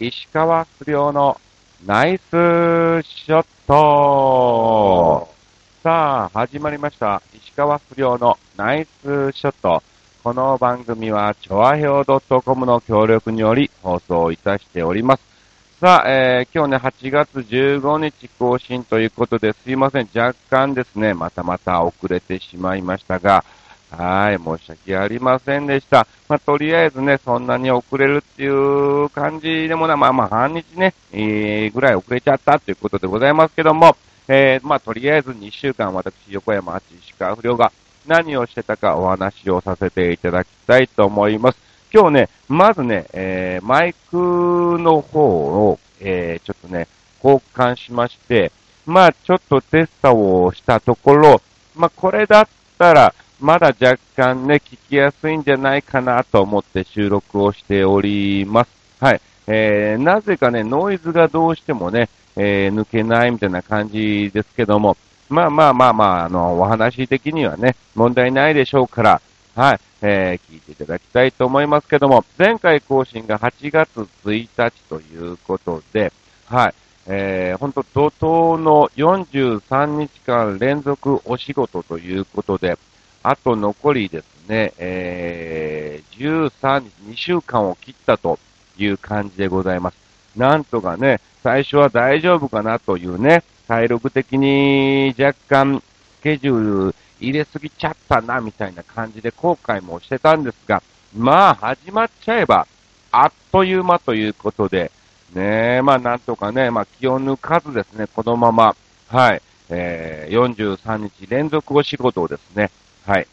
石川不良のナイスショットさあ、始まりました。石川不良のナイスショット。この番組は、ちょあへお .com の協力により放送いたしております。さあ、えー、今日ね、8月15日更新ということで、すいません。若干ですね、またまた遅れてしまいましたが、はい、申し訳ありませんでした。まあ、とりあえずね、そんなに遅れるっていう感じでもな、まあまあ半日ね、えー、ぐらい遅れちゃったということでございますけども、えー、まあとりあえず2週間私、横山あち石川不良が何をしてたかお話をさせていただきたいと思います。今日ね、まずね、えー、マイクの方を、えー、ちょっとね、交換しまして、まあちょっとテストをしたところ、まあこれだったら、まだ若干ね、聞きやすいんじゃないかなと思って収録をしております。はい。えー、なぜかね、ノイズがどうしてもね、えー、抜けないみたいな感じですけども、まあまあまあまあ、あの、お話的にはね、問題ないでしょうから、はい、えー、聞いていただきたいと思いますけども、前回更新が8月1日ということで、はい、えー、ほんと怒涛の43日間連続お仕事ということで、あと残りですね、えー、13日、2週間を切ったという感じでございます。なんとかね、最初は大丈夫かなというね、体力的に若干スケジュール入れすぎちゃったな、みたいな感じで後悔もしてたんですが、まあ始まっちゃえば、あっという間ということで、ねまあなんとかね、まあ気を抜かずですね、このまま、はい、えー、43日連続お仕事をですね、はい。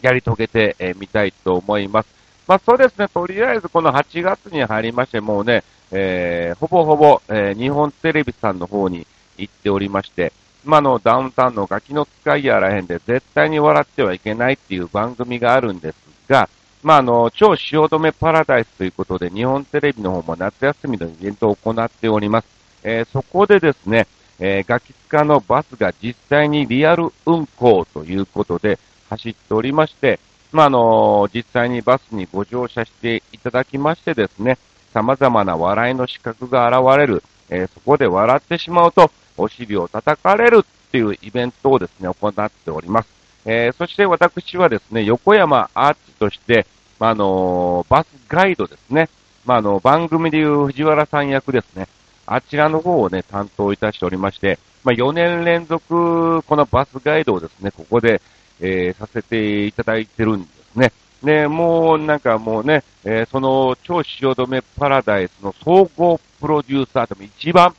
やり遂げてみ、えー、たいと思います。まあそうですね、とりあえずこの8月に入りまして、もうね、えー、ほぼほぼ、えー、日本テレビさんの方に行っておりまして、まあのダウンタウンのガキの使いやらへんで絶対に笑ってはいけないっていう番組があるんですが、まああの、超汐留パラダイスということで日本テレビの方も夏休みのイベントを行っております。えー、そこでですね、えー、ガキ使のバスが実際にリアル運行ということで走っておりまして、まあ、あの実際にバスにご乗車していただきましてですね、様々な笑いの資格が現れる、えー、そこで笑ってしまうと、お尻を叩かれるっていうイベントをですね、行っております。えー、そして私はですね、横山アーチとして、まあ、のバスガイドですね、まあ、あの、番組でいう藤原さん役ですね、あちらの方をね、担当いたしておりまして、まあ、4年連続、このバスガイドをですね、ここで、えー、させていただいてるんですね。ね、もうなんかもうね、えー、その超汐留パラダイスの総合プロデューサーでも一番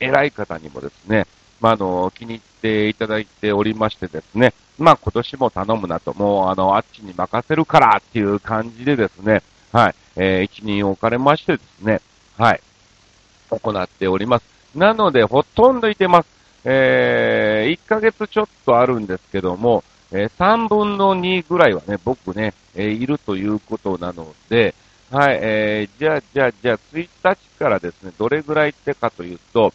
偉い方にもですね、まあ、あの、気に入っていただいておりましてですね、まあ、今年も頼むなと、もうあの、あっちに任せるからっていう感じでですね、はい、えー、一人置かれましてですね、はい、行っております。なので、ほとんどいてます。えー、1ヶ月ちょっとあるんですけども、えー、3分の2ぐらいはね、僕ね、えー、いるということなので、はい、えー、じゃあ、じゃあ、じゃあ、1日からですね、どれぐらいってかというと、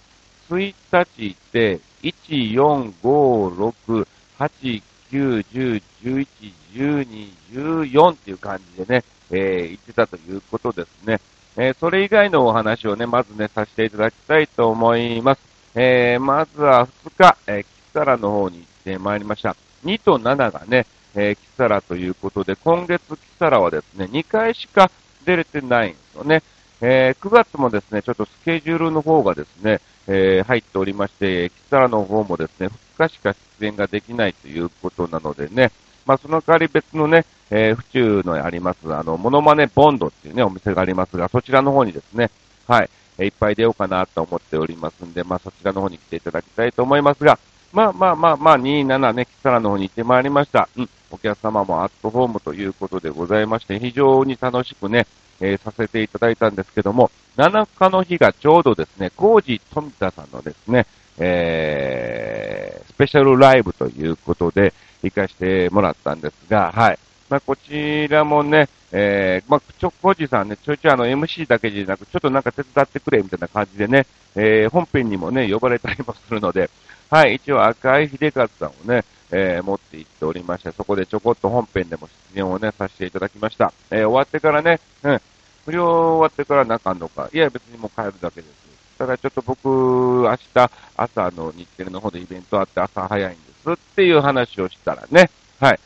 1日って、1、4、5、6、8、9、10、11、12、14っていう感じでね、えー、言ってたということですね。え、それ以外のお話をね、まずね、させていただきたいと思います。え、まずは2日、え、キサラの方に行ってまいりました。2と7がね、え、キサラということで、今月キサラはですね、2回しか出れてないんですよね。えー、9月もですね、ちょっとスケジュールの方がですね、えー、入っておりまして、キサラの方もですね、2日しか出演ができないということなのでね、まあ、その代わり別のね、えー、府中のあります、あの、モノマネボンドっていうね、お店がありますが、そちらの方にですね、はい、えー、いっぱい出ようかなと思っておりますんで、まあ、そちらの方に来ていただきたいと思いますが、まあまあまあまあ、27ね、キサラの方に行ってまいりました。うん、お客様もアットホームということでございまして、非常に楽しくね、えー、させていただいたんですけども、7日の日がちょうどですね、コージ富田さんのですね、えー、スペシャルライブということで、行かしてもらったんですが、はい。まあ、こちらもね、えー、まあ、ちょ、コージさんね、ちょいちょいあの MC だけじゃなく、ちょっとなんか手伝ってくれみたいな感じでね、えー、本編にもね、呼ばれたりもするので、はい、一応赤井秀勝さんをね、えー、持って行っておりまして、そこでちょこっと本編でも出演をね、させていただきました。えー、終わってからね、うん、不良終わってから泣かんのか。いや、別にもう帰るだけです。ただちょっと僕、明日、朝の日テレの方でイベントあって朝早いんですっていう話をしたらね。はい。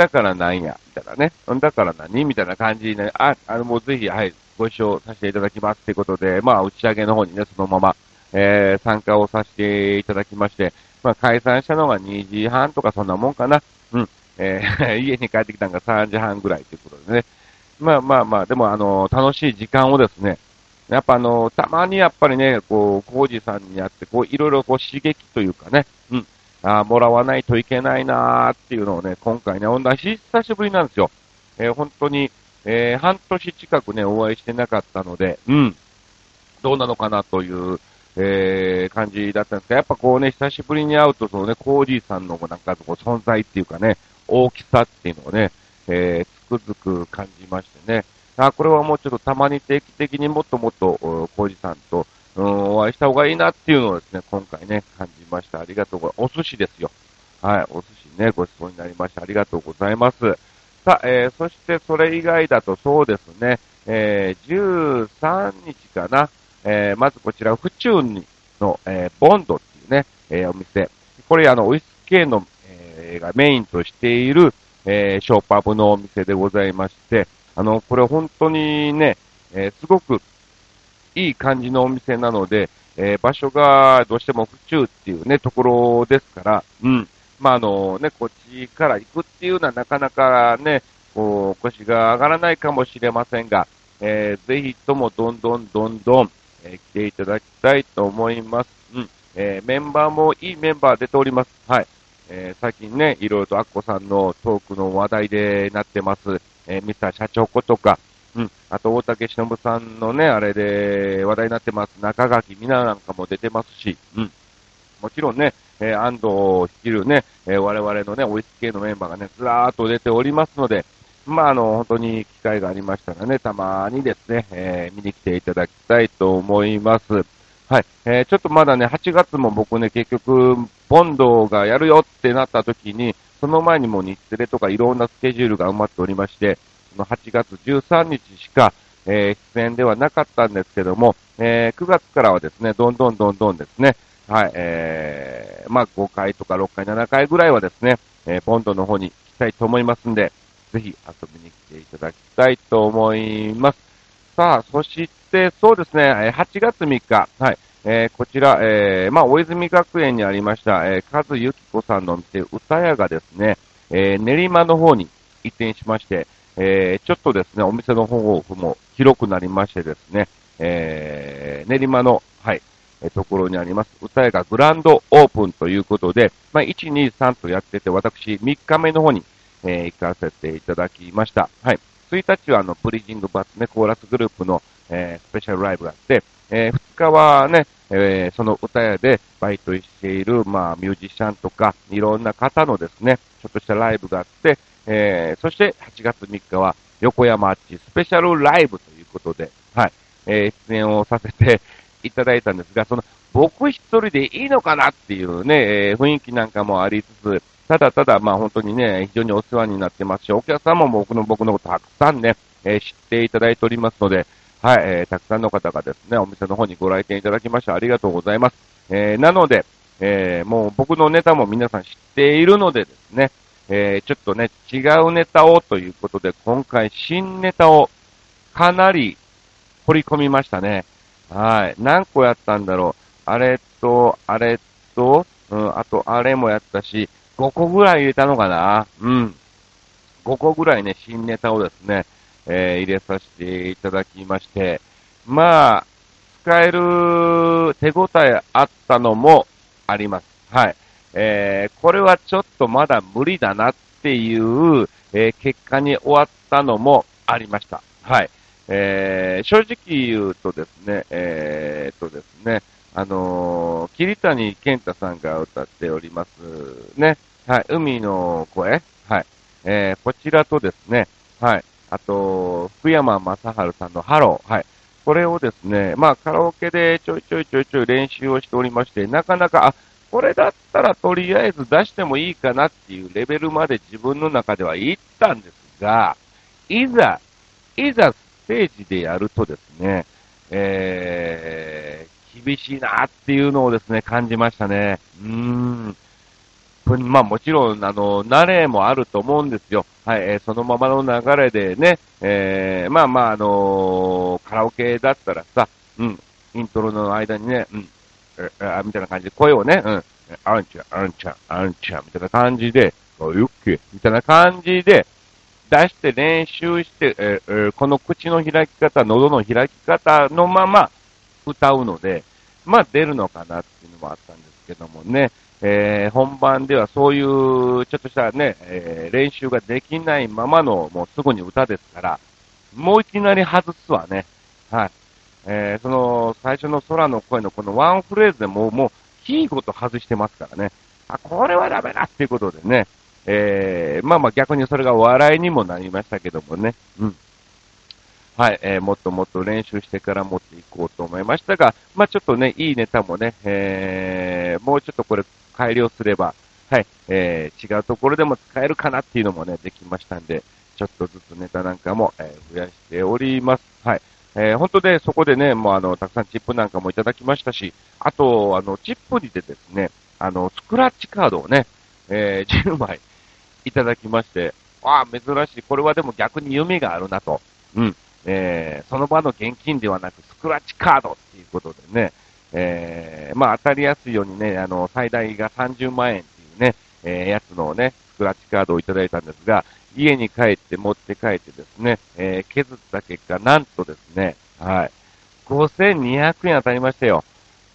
だからなんや、みたいなね。だから何みたいな感じにね、あ、あの、もうぜひ、はい、ご一緒させていただきますっていうことで、まあ、打ち上げの方にね、そのまま、えー、参加をさせていただきまして、まあ、解散したのが2時半とかそんなもんかな。うん。えー、家に帰ってきたのが3時半ぐらいということでね。まあまあまあ、でもあの、楽しい時間をですね、やっぱあの、たまにやっぱりね、こう、コージさんにやって、こう、いろいろこう刺激というかね、うん、あもらわないといけないなーっていうのをね、今回ね、同じ久しぶりなんですよ。えー、本当に、えー、半年近くね、お会いしてなかったので、うん、どうなのかなという、えー、感じだったんですが、やっぱこうね、久しぶりに会うと、そのね、コージーさんのなんかこう存在っていうかね、大きさっていうのをね、えー、つくづく感じましてね、あ、これはもうちょっとたまに定期的にもっともっと、コージーさんと、うん、お会いした方がいいなっていうのをですね、今回ね、感じました。ありがとうございます。お寿司ですよ。はい、お寿司ね、ごちそうになりました。ありがとうございます。さあ、えー、そしてそれ以外だとそうですね、えー、13日かな、えー、まずこちら、府中にの、えー、ボンドっていうね、えー、お店。これ、あの、ウイスキーの、えー、がメインとしている、えー、ショーパブのお店でございまして、あの、これ本当にね、えー、すごくいい感じのお店なので、えー、場所がどうしても府中っていうね、ところですから、うん。まあ、あのね、こっちから行くっていうのはなかなかね、こう、腰が上がらないかもしれませんが、えー、ぜひともどんどんどんどん、えー、来ていただきたいと思います。うん。えー、メンバーもいいメンバー出ております。はい。えー、最近ね、いろいろとアッコさんのトークの話題でなってます。えー、ミスター社長子とか、うん、あと大竹しのぶさんのね、あれで話題になってます。中垣みななんかも出てますし、うん。もちろんね、えー、安藤を率いるね、えー、我々のね、オイス系のメンバーがね、ずらーっと出ておりますので、まあ、あの、本当に機会がありましたらね、たまにですね、えー、見に来ていただきたいと思います。はい。えー、ちょっとまだね、8月も僕ね、結局、ボンドがやるよってなった時に、その前にも日テレとかいろんなスケジュールが埋まっておりまして、の8月13日しか、えー、出演ではなかったんですけども、えー、9月からはですね、どんどんどんどんですね、はい、えー、まあ5回とか6回、7回ぐらいはですね、えー、ボンドの方に行きたいと思いますんで、ぜひ遊びに来ていただきたいと思います。さあ、そして、そうですね、8月3日、はい、えー、こちら、えー、まあ、大泉学園にありました、えー、カズユキコさんのお店、歌屋がですね、えー、練馬の方に移転しまして、えー、ちょっとですね、お店の方も広くなりましてですね、えー、練馬の、はい、えところにあります、歌屋がグランドオープンということで、まあ、1、2、3とやってて、私、3日目の方に、えー、行かせていただきました。はい。1日は、あの、プリジングバスね、コーラスグループの、えー、スペシャルライブがあって、えー、2日はね、えー、その歌屋でバイトしている、まあ、ミュージシャンとか、いろんな方のですね、ちょっとしたライブがあって、えー、そして8月3日は横山あっちスペシャルライブということで、はい、えー、出演をさせて いただいたんですが、その、僕一人でいいのかなっていうね、えー、雰囲気なんかもありつつ、ただただ、まあ本当にね、非常にお世話になってますし、お客様も僕の僕のことたくさんね、えー、知っていただいておりますので、はい、えー、たくさんの方がですね、お店の方にご来店いただきましてありがとうございます。えー、なので、えー、もう僕のネタも皆さん知っているのでですね、えー、ちょっとね、違うネタをということで、今回新ネタをかなり掘り込みましたね。はい。何個やったんだろう。あれと、あれと、うん、あと、あれもやったし、5個ぐらい入れたのかなうん。5個ぐらいね、新ネタをですね、えー、入れさせていただきまして、まあ、使える手応えあったのもあります。はい。えー、これはちょっとまだ無理だなっていう、えー、結果に終わったのもありました。はい。えー、正直言うとですね、えー、とですね、あのー、桐谷健太さんが歌っておりますね、はい、海の声、はい、えー、こちらとですね、はい、あと、福山雅治さんのハロー。はい。これをですね、まあ、カラオケでちょいちょいちょいちょい練習をしておりまして、なかなか、あ、これだったらとりあえず出してもいいかなっていうレベルまで自分の中では行ったんですが、いざ、いざステージでやるとですね、えー、厳しいなっていうのをですね、感じましたね。うーん。まあもちろん、あの、慣れもあると思うんですよ。はい、えー、そのままの流れでね、えー、まあまあ、あのー、カラオケだったらさ、うん、イントロの間にね、うん、えー、みたいな感じで声をね、うん、あんちゃん、あんちゃん、あんちゃん、みたいな感じで、ゆっけ、みたいな感じで、出して練習して、えー、この口の開き方、喉の開き方のまま歌うので、まあ出るのかなっていうのもあったんですけどもね、えー、本番ではそういう、ちょっとしたね、えー、練習ができないままの、もうすぐに歌ですから、もういきなり外すわね。はい。えー、その、最初の空の声のこのワンフレーズでもう、もう、キーごと外してますからね。あ、これはダメだっていうことでね、えー、まあまあ逆にそれが笑いにもなりましたけどもね、うん。はい、えー、もっともっと練習してから持っていこうと思いましたが、まあちょっとね、いいネタもね、えー、もうちょっとこれ改良すれば、はい、えー、違うところでも使えるかなっていうのもね、できましたんで、ちょっとずつネタなんかも、えー、増やしております。はい。えー、本当で、そこでね、もうあの、たくさんチップなんかもいただきましたし、あと、あの、チップにてですね、あの、スクラッチカードをね、えー、10枚いただきまして、ああ、珍しい。これはでも逆に夢があるなと。うん。えー、その場の現金ではなく、スクラッチカードっていうことでね、えー、まあ当たりやすいようにね、あの、最大が30万円っていうね、えー、やつのね、スクラッチカードをいただいたんですが、家に帰って持って帰ってですね、えー、削った結果、なんとですね、はい、5200円当たりましたよ。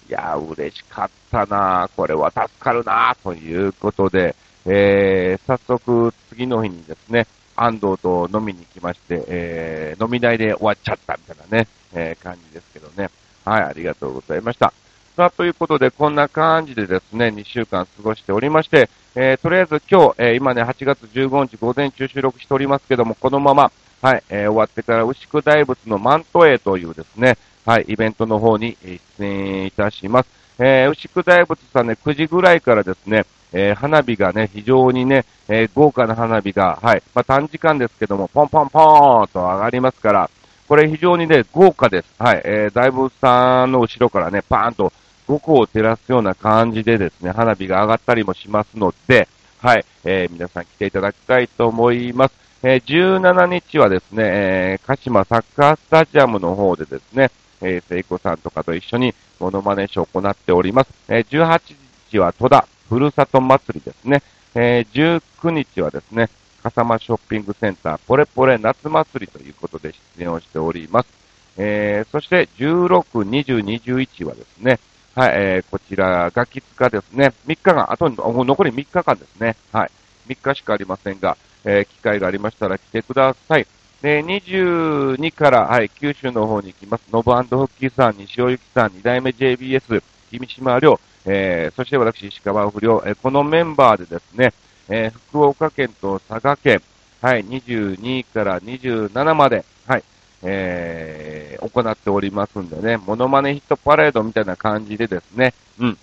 いやー、嬉しかったなこれは助かるなということで、えー、早速、次の日にですね、安藤と飲みに来まして、えー、飲み代で終わっちゃったみたいなね、えー、感じですけどね。はい、ありがとうございました。さあ、ということで、こんな感じでですね、2週間過ごしておりまして、えー、とりあえず今日、えー、今ね、8月15日午前中収録しておりますけども、このまま、はい、えー、終わってから牛久大仏のマントエというですね、はい、イベントの方に出演いたします。えー、牛久大仏さんね、9時ぐらいからですね、えー、花火がね、非常にね、えー、豪華な花火が、はい、まあ、短時間ですけども、ポンポンポーンと上がりますから、これ非常にね、豪華です。はい、えー、大仏さんの後ろからね、パーンと5個を照らすような感じでですね、花火が上がったりもしますので、はい、えー、皆さん来ていただきたいと思います。えー、17日はですね、えー、鹿島サッカースタジアムの方でですね、えー、聖子さんとかと一緒にモノマネショーを行っております。えー、18日は戸田ふるさと祭りですね。えー、19日はですね、笠間ショッピングセンターポレポレ夏祭りということで出演をしております。えー、そして16、20、21はですね、はい、えー、こちら、ガキツカですね。3日間、あと、残り3日間ですね。はい。3日しかありませんが、えー、機会がありましたら来てください。で、22から、はい、九州の方に行きます。ノブフッキーさん、西尾由紀さん、2代目 JBS、君島亮、えー、そして私、石川不良、えー、このメンバーでですね、えー、福岡県と佐賀県、はい、22から27まで、はい、えー、行っておりますんでね、モノマネヒットパレードみたいな感じでですね、うん、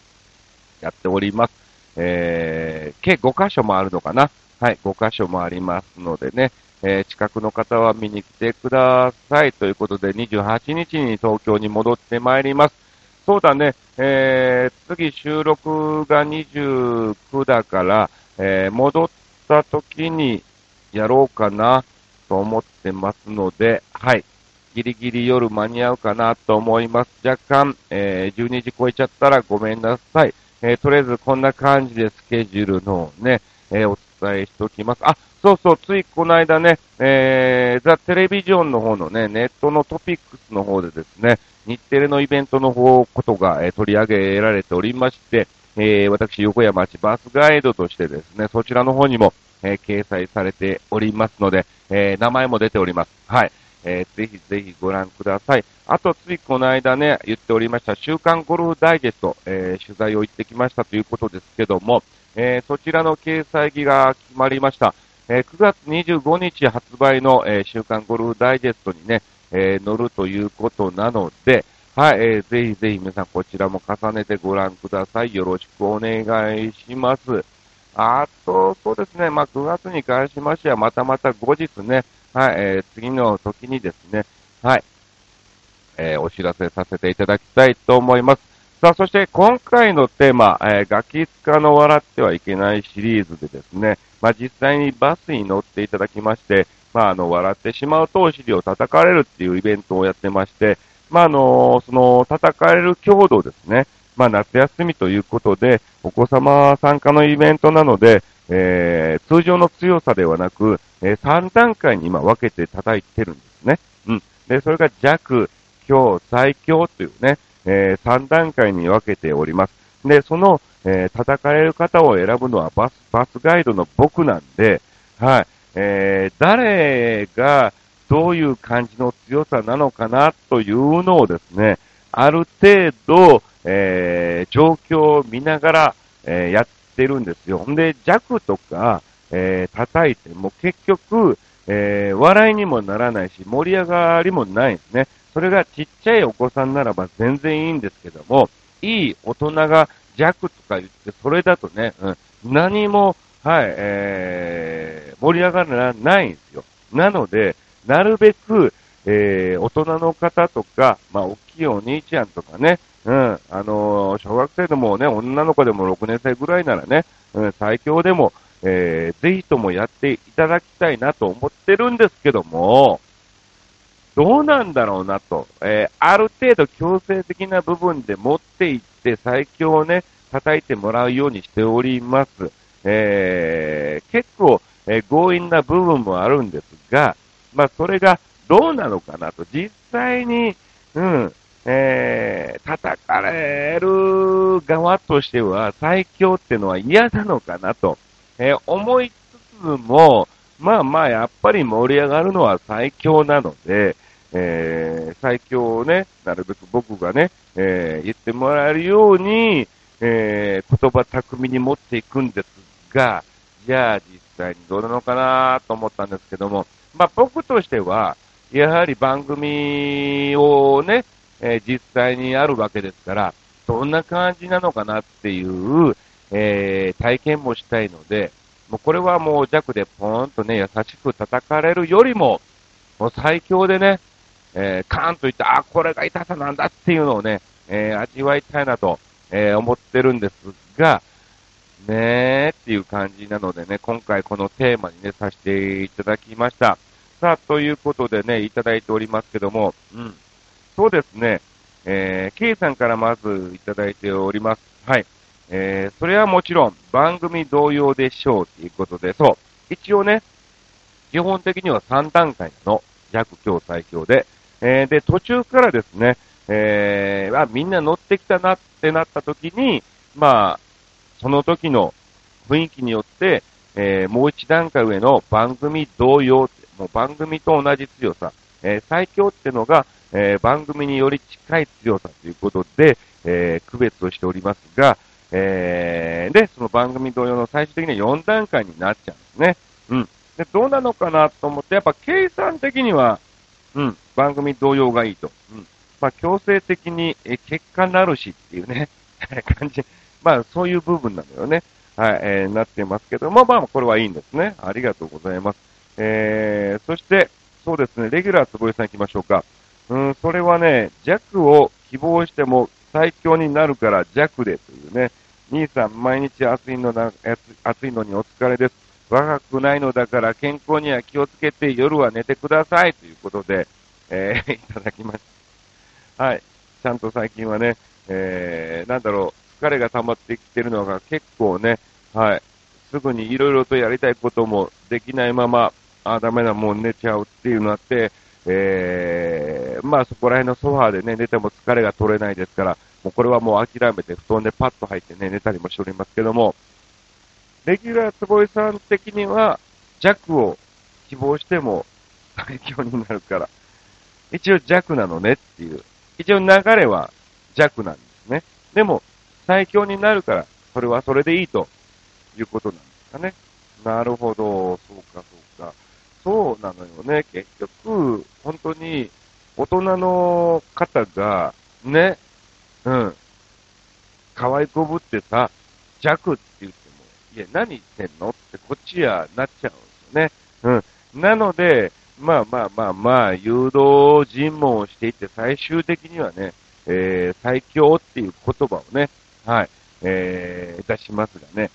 やっております。えー、計5箇所もあるのかなはい、5箇所もありますのでね、えー、近くの方は見に来てください。ということで、28日に東京に戻ってまいります。そうだね、えー、次収録が29だから、えー、戻った時にやろうかなと思ってますので、はい。ギリギリ夜間に合うかなと思います。若干、えー、12時超えちゃったらごめんなさい。えー、とりあえずこんな感じでスケジュールのね、えー、お伝えしておきます。あ、そうそう、ついこの間ね、えー、ザ・テレビジョンの方のね、ネットのトピックスの方でですね、日テレのイベントの方、ことが、えー、取り上げられておりまして、えー、私、横山町バスガイドとしてですね、そちらの方にも、えー、掲載されておりますので、えー、名前も出ております。はい。えー、ぜひぜひご覧ください。あと、ついこの間ね、言っておりました、週刊ゴルフダイジェスト、えー、取材を行ってきましたということですけども、えー、そちらの掲載日が決まりました。えー、9月25日発売の、えー、週刊ゴルフダイジェストにね、えー、載るということなので、はい、えー、ぜひぜひ皆さんこちらも重ねてご覧ください。よろしくお願いします。あと、そうですね、まあ、9月に関しましては、またまた後日ね、はい、えー、次の時にですね、はい。えー、お知らせさせていただきたいと思います。さあ、そして今回のテーマ、えー、ガキ使の笑ってはいけないシリーズでですね、まあ、実際にバスに乗っていただきまして、まあ、あの、笑ってしまうとお尻を叩かれるっていうイベントをやってまして、まあ、あの、その、叩かれる強度ですね。まあ、夏休みということで、お子様参加のイベントなので、えー、通常の強さではなく、えー、3段階に今分けて叩いてるんですね。うん。で、それが弱、強、最強というね、えー、3段階に分けております。で、その、えー、叩かれる方を選ぶのはバス、バスガイドの僕なんで、はい。えー、誰がどういう感じの強さなのかなというのをですね、ある程度、えー、状況を見ながら、えー、やってるんですよ。んで、弱とか、えー、叩いても結局、えー、笑いにもならないし、盛り上がりもないんですね。それがちっちゃいお子さんならば全然いいんですけども、いい大人が弱とか言って、それだとね、うん、何もはい、えー、盛り上がらないんですよ。なので、なるべく、えー、大人の方とか、まあ、大きいお兄ちゃんとかね、うん、あのー、小学生でもね、女の子でも6年生ぐらいならね、うん、最強でも、えー、ぜひともやっていただきたいなと思ってるんですけども、どうなんだろうなと、えー、ある程度強制的な部分で持っていって最強をね、叩いてもらうようにしております。えー、結構、えー、強引な部分もあるんですが、まあ、それがどうなのかなと、実際に、うん、えー、叩かれる側としては最強ってのは嫌なのかなと、えー、思いつつも、まあまあ、やっぱり盛り上がるのは最強なので、えー、最強をね、なるべく僕がね、えー、言ってもらえるように、えー、言葉巧みに持っていくんですが、じゃあ実際にどうなのかなと思ったんですけども、まあ僕としては、やはり番組をね、えー、実際にあるわけですから、どんな感じなのかなっていう、えー、体験もしたいので、もうこれはもう弱でポーンとね、優しく叩かれるよりも、もう最強でね、えー、カーンといって、あ、これが痛さなんだっていうのをね、えー、味わいたいなと、えー、思ってるんですが、ねーっていう感じなのでね、今回このテーマにね、させていただきました。さあ、ということでね、いただいておりますけども、うん。そうですね、えー、K さんからまずいただいております。はい。えー、それはもちろん番組同様でしょうということで、そう。一応ね、基本的には3段階の弱強最強で、えー、で、途中からですね、えー、あ、みんな乗ってきたなってなった時に、まあ、その時の雰囲気によって、えー、もう一段階上の番組同様、もう番組と同じ強さ、えー、最強ってのが、えー、番組により近い強さということで、え、区別をしておりますが、えー、で、その番組同様の最終的には4段階になっちゃうんですね。うん。で、どうなのかなと思って、やっぱ計算的には、うん、番組同様がいいと。うん。まあ、強制的に、え、結果なるしっていうね、感じまあ、そういう部分なのよね。はい、えー、なってますけども、まあ、これはいいんですね。ありがとうございます。えー、そして、そうですね、レギュラー坪井さん行きましょうか。うん、それはね、弱を希望しても最強になるから弱でというね、兄さん、毎日暑いのな、暑いのにお疲れです。若くないのだから健康には気をつけて夜は寝てくださいということで、えー、いただきました。はい。ちゃんと最近はね、えー、なんだろう、疲れが溜まってきてるのが結構ね、はい。すぐにいろいろとやりたいこともできないまま、あ、ダメだ、もう寝ちゃうっていうのあって、えー、まあそこら辺のソファーでね、寝ても疲れが取れないですから、もうこれはもう諦めて布団でパッと入ってね、寝たりもしておりますけども、レギュラー坪井さん的には弱を希望しても最強になるから、一応弱なのねっていう、一応流れは弱なんですね。でも、最強になるから、それはそれでいいということなんですかね。なるほど、そうか、そうか。そうなのよね、結局、本当に、大人の方が、ね、うん、可愛こぶってさ、弱って言っても、いや、何言ってんの？ってこっちはなっちゃうんですよね。うん。なので、まあまあまあまあ、誘導尋問をしていって、最終的にはね、えー、最強っていう言葉をね、はい、えー、出しますがね。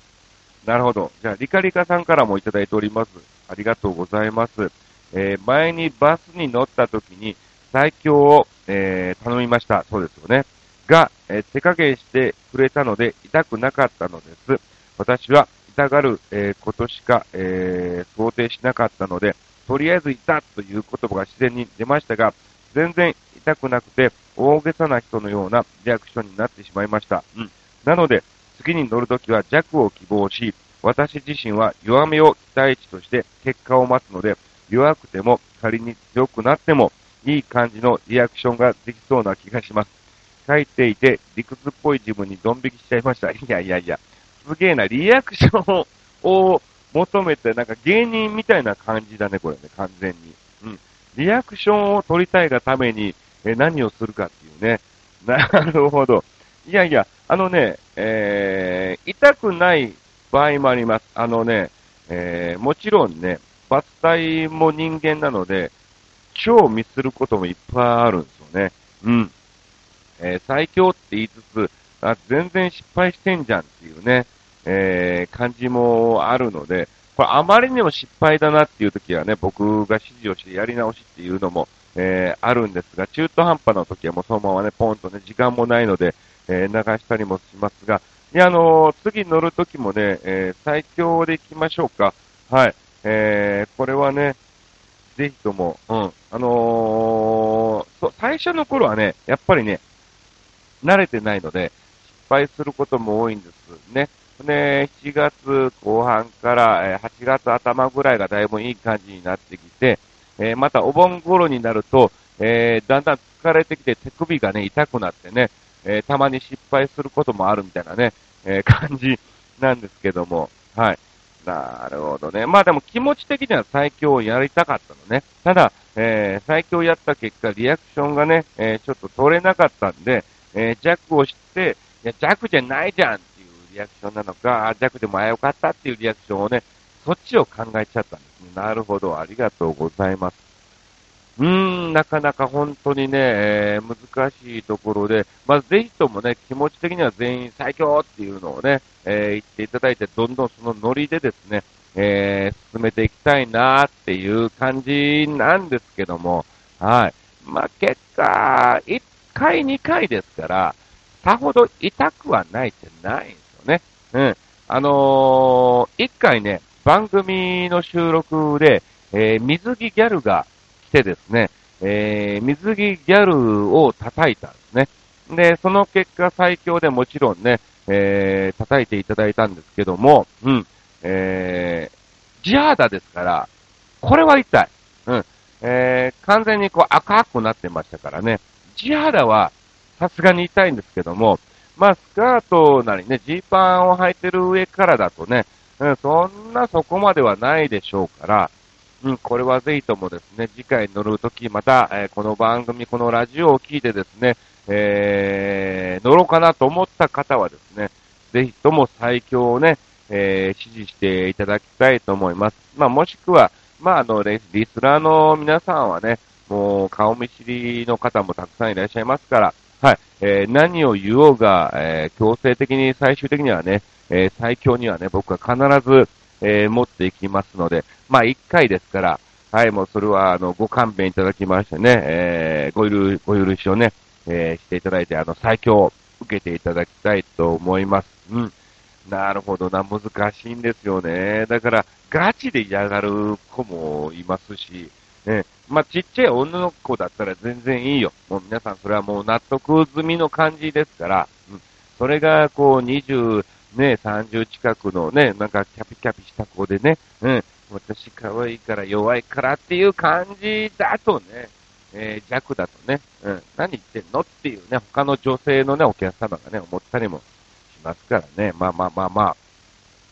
なるほど。じゃあ、リカリカさんからもいただいております。ありがとうございます。えー、前にバスに乗った時に、最強を、えー、頼みました。そうですよね。が、えー、手加減してくれたので、痛くなかったのです。私は痛がる、えー、ことしか、えー、想定しなかったので、とりあえず痛という言葉が自然に出ましたが、全然痛くなくて、大げさな人のようなリアクションになってしまいました。うん。なので、次に乗るときは弱を希望し、私自身は弱めを期待値として結果を待つので、弱くても仮に強くなってもいい感じのリアクションができそうな気がします。書いていて理屈っぽい自分にドン引きしちゃいました。いやいやいや、すげえな、リアクションを求めて、なんか芸人みたいな感じだね、これね、完全に。うん。リアクションを取りたいがために、え何をするかっていうね。なるほど。いやいや、あのね、えー、痛くない場合もあります。あのね、えー、もちろんね、バス体も人間なので、超ミスることもいっぱいあるんですよね。うん。えー、最強って言いつつ、あ、全然失敗してんじゃんっていうね、えー、感じもあるので、これあまりにも失敗だなっていう時はね、僕が指示をしてやり直しっていうのも、えー、あるんですが、中途半端な時はもうそのままね、ポンとね、時間もないので、えー、流したりもしますが、いや、あのー、次乗る時もね、えー、最強で行きましょうか。はい。えー、これはね、ぜひとも、うん。あのー、最初の頃はね、やっぱりね、慣れてないので、失敗することも多いんですね。で、7月後半から、8月頭ぐらいがだいぶいい感じになってきて、えまたお盆頃になると、えだんだん疲れてきて手首がね、痛くなってね、えたまに失敗することもあるみたいなね、え感じなんですけども、はい。なるほどね。まあでも気持ち的には最強をやりたかったのね。ただ、えー、最強やった結果、リアクションがね、えー、ちょっと取れなかったんで、えー、弱を知って、いや、弱じゃないじゃんリアクションなのか、弱でもあよかったっていうリアクションをね、そっちを考えちゃったんですね。なるほど、ありがとうございます。うーん、なかなか本当にね、えー、難しいところで、まあ、ぜひともね、気持ち的には全員最強っていうのをね、えー、言っていただいて、どんどんそのノリでですね、えー、進めていきたいなっていう感じなんですけども、はい。まあ、結果、1回、2回ですから、さほど痛くはないってないんですね。うん。あのー、1回ね、番組の収録で、えー、水着ギャルが来てですね、えー、水着ギャルを叩いたんですね。で、その結果最強でもちろんね、えー、叩いていただいたんですけども、うん、えー、ジハーダですから、これは痛い。うん、えー、完全にこう赤くなってましたからね、ジハーダはさすがに痛いんですけども、まあ、スカートなりね、ジーパンを履いてる上からだとね、うん、そんなそこまではないでしょうから、うん、これはぜひともですね、次回乗るとき、また、えー、この番組、このラジオを聞いてですね、えー、乗ろうかなと思った方はですね、ぜひとも最強をね、えー、支持していただきたいと思います。まあ、もしくは、まあ、あの、リスナーの皆さんはね、もう顔見知りの方もたくさんいらっしゃいますから、はい、えー、何を言おうが、えー、強制的に最終的にはね、えー、最強にはね、僕は必ず、えー、持っていきますので、まあ、一回ですから、はい、もうそれは、あの、ご勘弁いただきましてね、えー、ご許、ご許しをね、えー、していただいて、あの、最強を受けていただきたいと思います。うん。なるほどな、難しいんですよね。だから、ガチで嫌がる子もいますし、ね、まあ、ちっちゃい女の子だったら全然いいよ。もう皆さんそれはもう納得済みの感じですから、うん、それがこう20、ね、30近くのね、なんかキャピキャピした子でね、うん、私可愛いから弱いからっていう感じだとね、えー、弱だとね、うん、何言ってんのっていうね、他の女性のね、お客様がね、思ったりもしますからね、まあまあまあまあ、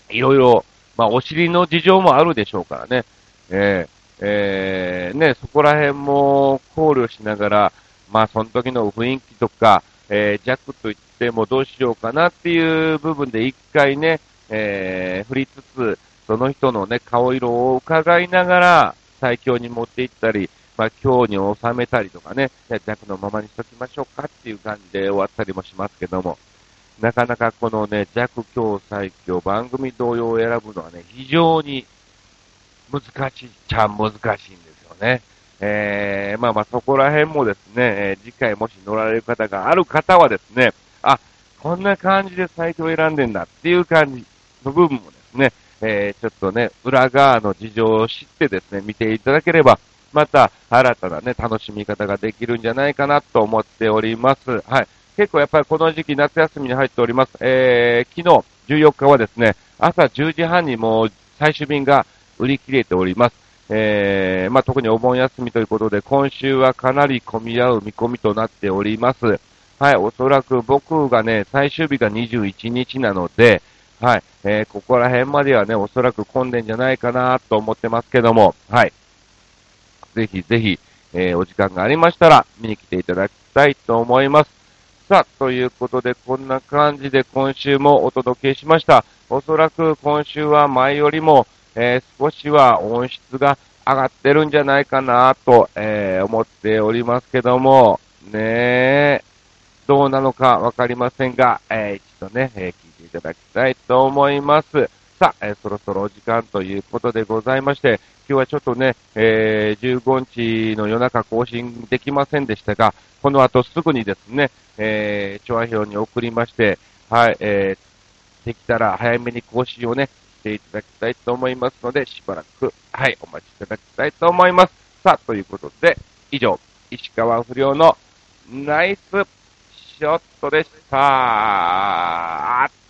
いろいろ、まあお尻の事情もあるでしょうからね、えー、えー、ね、そこら辺も考慮しながら、まあその時の雰囲気とか、えー、弱と言ってもどうしようかなっていう部分で一回ね、えー、振りつつ、その人のね、顔色を伺いながら、最強に持っていったり、まあ、強に収めたりとかね、弱のままにしときましょうかっていう感じで終わったりもしますけども、なかなかこのね、弱強最強番組同様を選ぶのはね、非常に難しいっちゃ難しいんですよね。えー、まあまあそこら辺もですね、え、次回もし乗られる方がある方はですね、あ、こんな感じでサイトを選んでんだっていう感じの部分もですね、えー、ちょっとね、裏側の事情を知ってですね、見ていただければ、また新たなね、楽しみ方ができるんじゃないかなと思っております。はい。結構やっぱりこの時期夏休みに入っております。えー、昨日14日はですね、朝10時半にもう最終便が売り切れております。えー、まあ、特にお盆休みということで、今週はかなり混み合う見込みとなっております。はい、おそらく僕がね、最終日が21日なので、はい、えー、ここら辺まではね、おそらく混んでんじゃないかなと思ってますけども、はい。ぜひぜひ、えー、お時間がありましたら、見に来ていただきたいと思います。さあ、ということで、こんな感じで今週もお届けしました。おそらく今週は前よりも、えー、少しは音質が上がってるんじゃないかなと、えー、思っておりますけども、ねどうなのかわかりませんが、えー、一度ね、え聞いていただきたいと思います。さあ、えそろそろお時間ということでございまして、今日はちょっとね、え15日の夜中更新できませんでしたが、この後すぐにですね、えー、調和表に送りまして、はい、えー、できたら早めに更新をね、していただきたいと思いますので、しばらく、はい、お待ちいただきたいと思います。さあ、ということで、以上、石川不良のナイスショットでした。